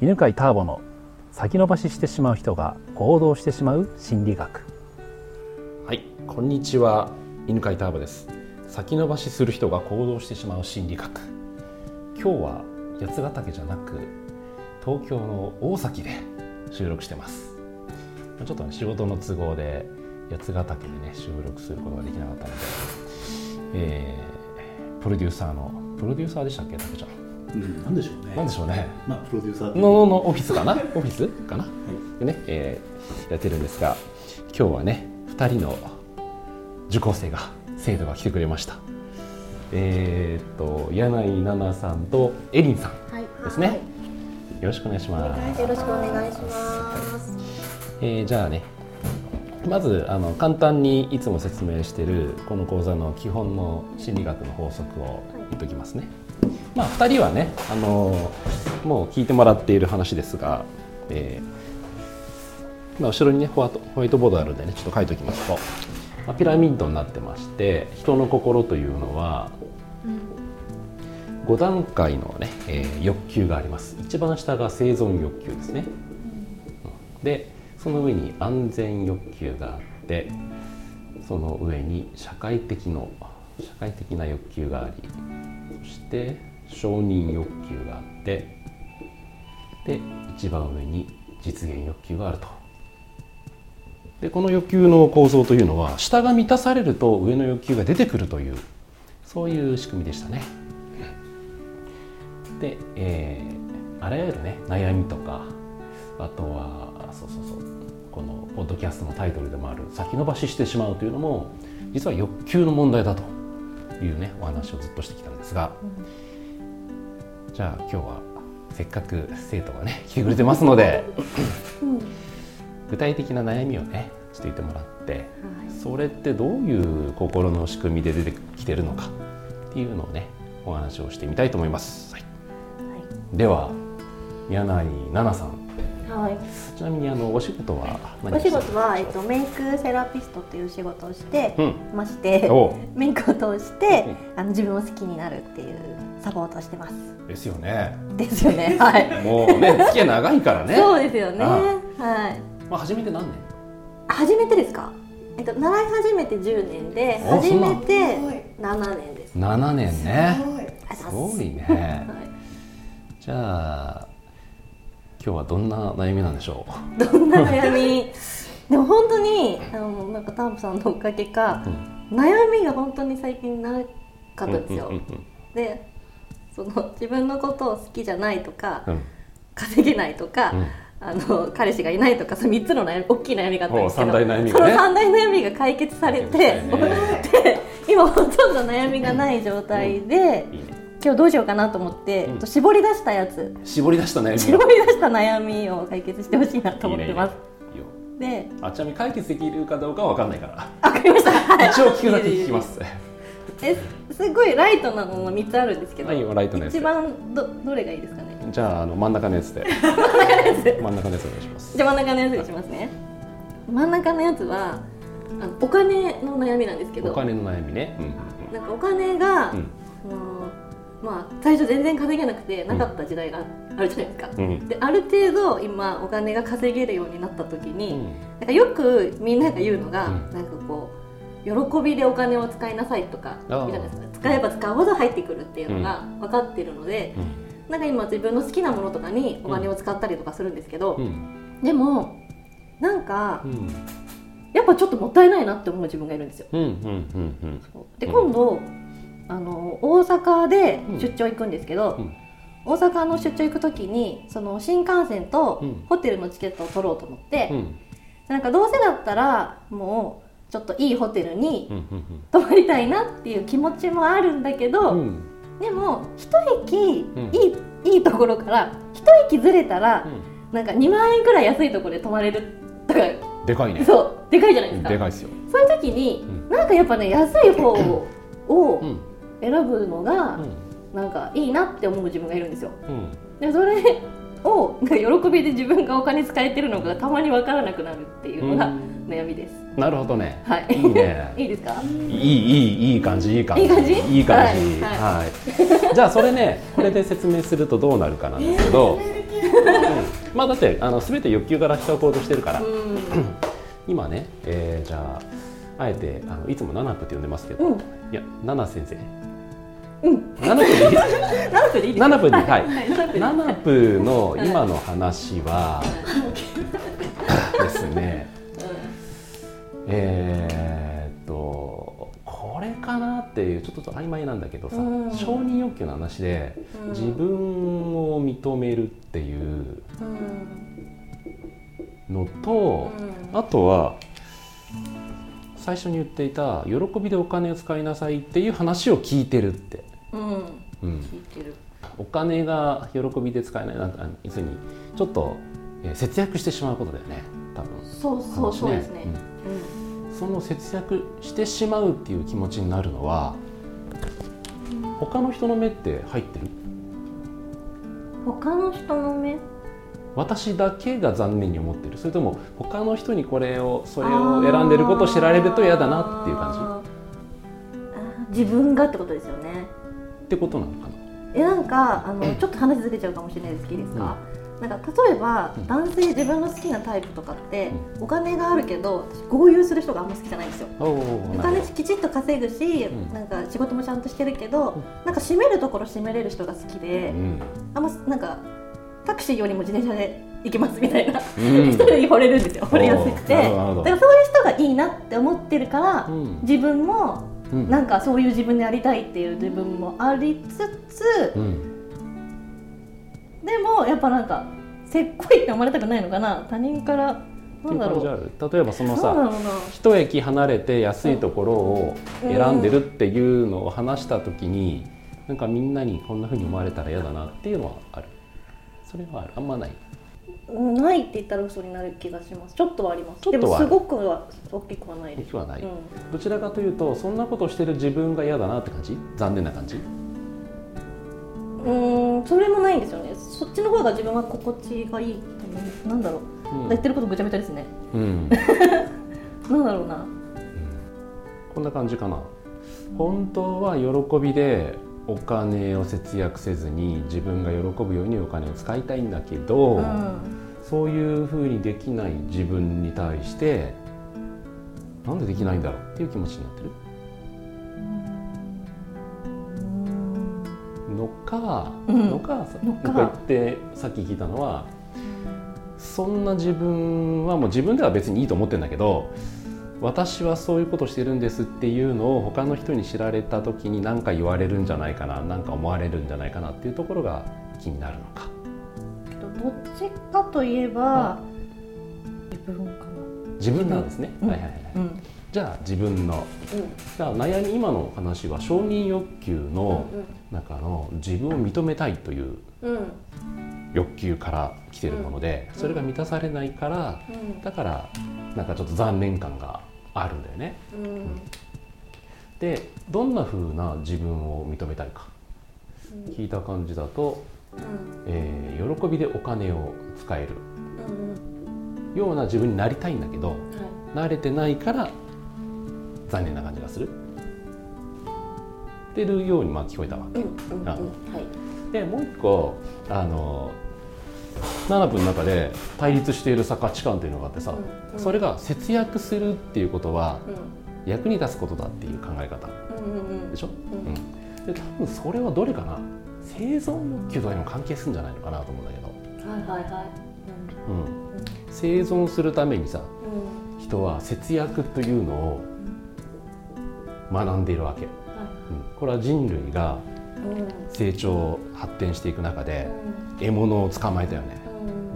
犬飼ターボの先延ばししてしまう人が行動してしまう心理学。はいこんにちは。犬飼ターボです。先延ばしする人が行動してしまう心理学。今日は八ヶ岳じゃなく東京の大崎で収録してます。ちょっと、ね、仕事の都合で八ヶ岳でね収録することができなかったので、えー、プロデューサーのプロデューサーでしたっけ？竹ちゃん。うん、なんでしょうね。なんでしょうね。まあ、プロデューサーののオフィスかな、オフィス？かな、はい、でね、えー、やってるんですが、今日はね、二人の受講生が生徒が来てくれました。えー、っと柳井奈々さんとエリンさんですね。はいはい、よろしくお願いします。よろしくお願いします。えー、じゃあね、まずあの簡単にいつも説明しているこの講座の基本の心理学の法則を言っておきますね。まあ、2人はねあのもう聞いてもらっている話ですが、えーまあ、後ろにねホワホワイトボードあるんでねちょっと書いておきますと、まあ、ピラミッドになってまして人の心というのは5段階のね、えー、欲求があります。一番下が生存欲求ですね、でその上に安全欲求があってその上に社会的の社会的な欲求がありそして承認欲求があってで一番上に実現欲求があると。でこの欲求の構造というのは下が満たされると上の欲求が出てくるというそういう仕組みでしたね。で、えー、あらゆるね悩みとかあとはそうそうそうこのポッドキャストのタイトルでもある先延ばししてしまうというのも実は欲求の問題だというねお話をずっとしてきたんですが、うん、じゃあ今日はせっかく生徒がね 来てくれてますので、うん、具体的な悩みをねしていてもらって、はい、それってどういう心の仕組みで出てきてるのかっていうのをねお話をしてみたいと思います。はい、はい、では柳井奈々さんはい、ちなみにあのお仕事はお仕事は、えっと、メイクセラピストという仕事をしてまして、うん、メイクを通して、あの自分を好きになるっていうサポートをしてます。ですよね。ですよね。はい。もうね、付き合い長いからね。そうですよね。はい。まあ初めて何年？初めてですか？えっと習い始めて10年で初めて7年です。7年ね。すごいね。はい、じゃあ今日はどんな悩みなんでしょう？どんな悩み？でも本当にあのなんかタンプさんのおかげか、うん、悩みが本当に最近なかったんですよ、うんうんうんうん、でその自分のことを好きじゃないとか、うん、稼げないとか、うん。あの彼氏がいないとかその3つの悩み大きい悩みがあったんですけど、ね、その3大悩みが解決されて、ね、で今ほとんど悩みがない状態で、うん。いいね、今日どうしようかなと思って、うん、絞り出したやつ。絞り出した悩み絞り出した悩みを解決してほしいなと思ってます。いいであちなみに解決できるかどうかは分かんないから。分かりました、はい、一応聞くだけ聞きます。えすごいライトなのが3つあるんですけど、はい、ライトのやつ。一番どどれがいいですかね？じゃああの真ん中のやつで。真ん中のやつ。真ん中のやつお願いします。じゃあ真ん中のやつにしますね、真ん中のやつはあのお金の悩みなんですけど。お金の悩みね、うんなんかお金が、うん、まあ、最初全然稼げなくてなかった時代があるじゃないですか、うん、である程度今お金が稼げるようになった時に、うん、なんかよくみんなが言うのが、うん、なんかこう喜びでお金を使いなさいとか言うじゃないですか。使えば使うほど入ってくるっていうのが分かってるので、うん、なんか今自分の好きなものとかにお金を使ったりとかするんですけど、でもなんか、やっぱちょっともったいないなって思う自分がいるんですよ。で今度あの大阪で出張行くんですけど、うん、大阪の出張行く時にその新幹線とホテルのチケットを取ろうと思って、うん、なんかどうせだったらもうちょっといいホテルに泊まりたいなっていう気持ちもあるんだけど、うん、でも一駅、いいいいところから一駅ずれたら、なんか2万円くらい安いところで泊まれるとかでかいね。そうでかいじゃないですか、でかいですよ。そういう時に、なんかやっぱね安い方を、選ぶのが、なんかいいなって思う自分がいるんですよ。でそれを 喜びで自分がお金使えてるのがたまに分からなくなるっていうのが悩みです。なるほどね。はい。いいね。いいですか？いいいいいい感じいい感じ。いい感じ？いい感じ。はい。はい、じゃあそれねこれで説明するとどうなるかなんですけど、まあだってあの全て欲求から人は行動してるから、うん 今ね、えーじゃああえてあのいつもナナプって呼んでますけど、うんいやナナ先生うん。ナナプでいい。7分でいいです。ナナプにはいはい7分の今の話はですね。えーっとこれかなっていうちょっと曖昧なんだけどさ、うん。承認欲求の話でうん。自分を認めるっていううん。のと、あとは最初に言っていた喜びでお金を使いなさいっていう話を聞いてるって、聞いてるお金が喜びで使えないなんか要するにちょっと、えー節約してしまうことだよね多分。そうそうそうですね。うん。その節約してしまうっていう気持ちになるのは他の人の目って入ってる？うん他の人の目？私だけが残念に思ってる？それとも他の人にこれをそれを選んでることを知られると嫌だなっていう感あーあー。自分がってことですよね。じってことなのかな？えなんかあのちょっと話ずれちゃうかもしれないですけどいいですか、なんか例えば、うん。男性自分の好きなタイプとかって、お金があるけど私豪遊する人があんま好きじゃないんですよ。お金きちっと稼ぐし、うん。なんか仕事もちゃんとしてるけど、うん。なんか締めるところ締めれる人が好きで、うん。あんまなんかタクシーよりも自転車で行けますみたいな、うん。人に惚れるんですよ。惚れやすくて。だからそういう人がいいなって思ってるから、うん。自分もうん。なんかそういう自分でありたいっていう自分もありつつ、うん。でもやっぱなんかせっこいって思われたくないのかな？他人からなんだろう。例えばそのさ一駅離れて安いところを選んでるっていうのを話した時に、なんかみんなにこんな風に思われたら嫌だなっていうのはある。それはあんまない。うんないって言ったら嘘になる気がします。ちょっとはあります。でもすごくは大きくはないです。大きくはない、うん。どちらかというとそんなことをしてる自分が嫌だなって感じ？残念な感じ？うーんそれもないんですよね。そっちの方が自分は心地がいいなんだろう、うん。言ってることぐちゃぐちゃですね。うん。なんだろうな。こんな感じかな。本当は喜びでお金を節約せずに自分が喜ぶようにお金を使いたいんだけど、うん。そういうふうにできない自分に対してなんでできないんだろうっていう気持ちになってる？のか、うん。のかさのか言ってさっき聞いたのはそんな自分はもう自分では別にいいと思ってるんだけど私はそういうことしてるんですっていうのを他の人に知られた時に何か言われるんじゃないかな何か思われるんじゃないかなっていうところが気になるのか。どっちかといえば自分か自分なんですね、うん。はいはいはい、なうん。じゃあ自分の。じゃあ悩み今の話は承認欲求の中の自分を認めたいといううんうん欲求から来てるものでそれが満たされないからだからなんかちょっと残念感があるんだよね。うん。うんでどんな風な自分を認めたいか。うん聞いた感じだと、うん。えー喜びでお金を使える。うんような自分になりたいんだけどはい。慣れてないから残念な感じがする。ってるようにまあ聞こえたわけ。でもう一個あの7分の中で対立しているさ価値観というのがあってさ、うんうん。それが節約するっていうことはうん。役に立つことだっていう考え方うんうんうん。でしょ、うん。うん、で多分それはどれかな？生存欲求とかにも関係するんじゃないのかなと思うんだけど、はいはいはい。うん、生存するためにさうん。うん人は節約というのを学んでいるわけ、はうん、これは人類がいうん。成長発展していく中でう獲物を捕まえたよね。ん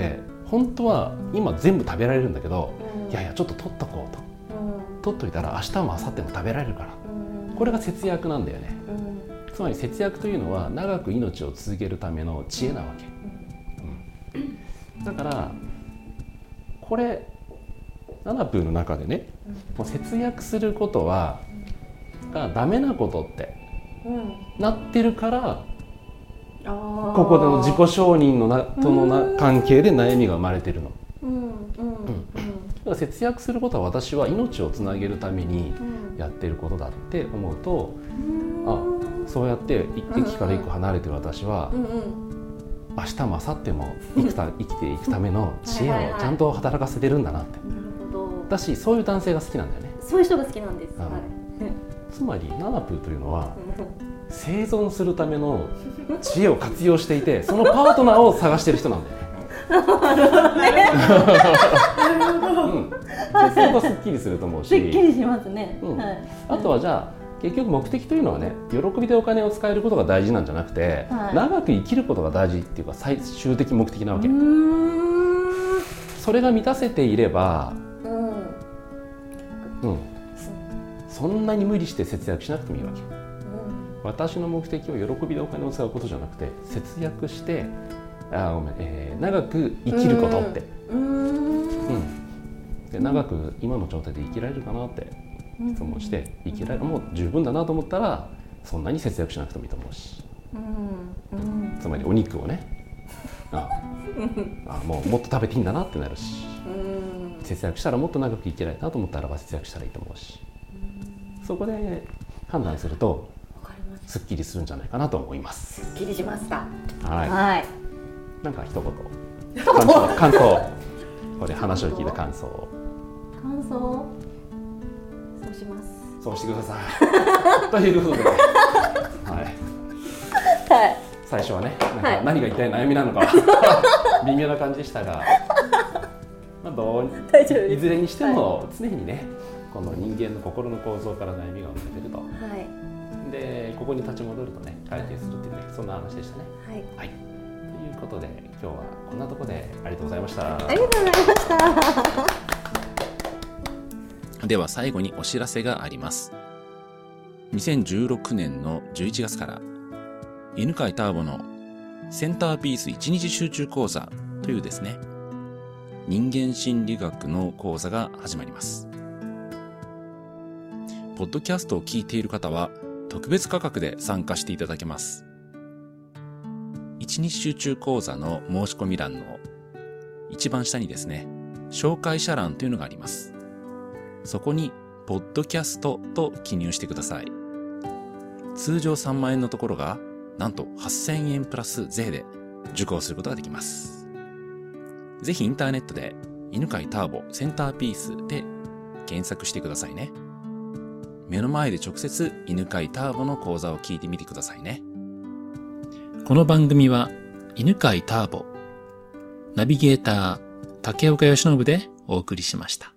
で本当は今全部食べられるんだけどうん。いやいやちょっと取っとこうと。うん。取っといたら明日も明後日も食べられるから。うん。これが節約なんだよね。うん。つまり節約というのは長く命を続けるための知恵なわけ、うん、だからこれナナプーの中でねもう節約することはがダメなことってうん。なってるからここでの自己承認のなとのな関係で悩みが生まれてるの。うんうんうんだから節約することは私は命をつなげるためにうん。やってることだって思うとうん。あそうやって一駅から一個離れてる私はうんうん明日も明後日も生きた 生きていくための知恵をちゃんと働かせてるんだなって。なるほど。だしそういう男性が好きなんだよね。そういう人が好きなんです、うんはい。つまりナナプーというのは生存するための知恵を活用していてそのパートナーを探してる人なんだよ。ね。うん、でそれがすっきりすると思うし。すっきりしますね、うん。はい。あとはじゃあ結局目的というのはね喜びでお金を使えることが大事なんじゃなくて、はい。長く生きることが大事っていうか最終的目的なわけ、それが満たせていれば、うん。うん、そんなに無理して節約しなくてもいいわけ私の目的を喜びでお金を使うことじゃなくて節約してあごめん、えー長く生きることって、うーん。うん、で長く今の状態で生きられるかなって質問して生きられもう十分だなと思ったらそんなに節約しなくてもいいと思うし。うん。うん。つまりお肉をね。ああもうもっと食べていいんだなってなるし。うん。節約したらもっと長く生きられるなと思ったらば節約したらいいと思うし。そこで判断するとすすっきりするんじゃないかなと思います。すっきりしました。はい、はい。なんか一言。感想。感想。これ話を聞いた感想。を感想？そうします。そうしてください。ということで、はい、はい。最初はねなんはい。か何が一体悩みなのか。微妙な感じでしたが、まあ、どういずれにしても常にねこの人間の心の構造から悩みが生まれてると。はいでここに立ち戻るとね解決するっていうねそんな話でしたね。はいはい、ということで今日はこんなところでありがとうございました。ありがとうございました では最後にお知らせがあります。2016年の11月から、犬飼ターボのセンターピース1日集中講座というですね、人間心理学の講座が始まります。ポッドキャストを聞いている方は特別価格で参加していただけます。1日集中講座の申し込み欄の一番下にですね、紹介者欄というのがあります。そこに、ポッドキャストと記入してください。通常3万円のところが、なんと8000円プラス税で受講することができます。ぜひインターネットで、犬飼ターボセンターピースで検索してくださいね。目の前で直接犬飼ターボの講座を聞いてみてくださいね。この番組は、犬飼ターボ、ナビゲーター、竹岡義信でお送りしました。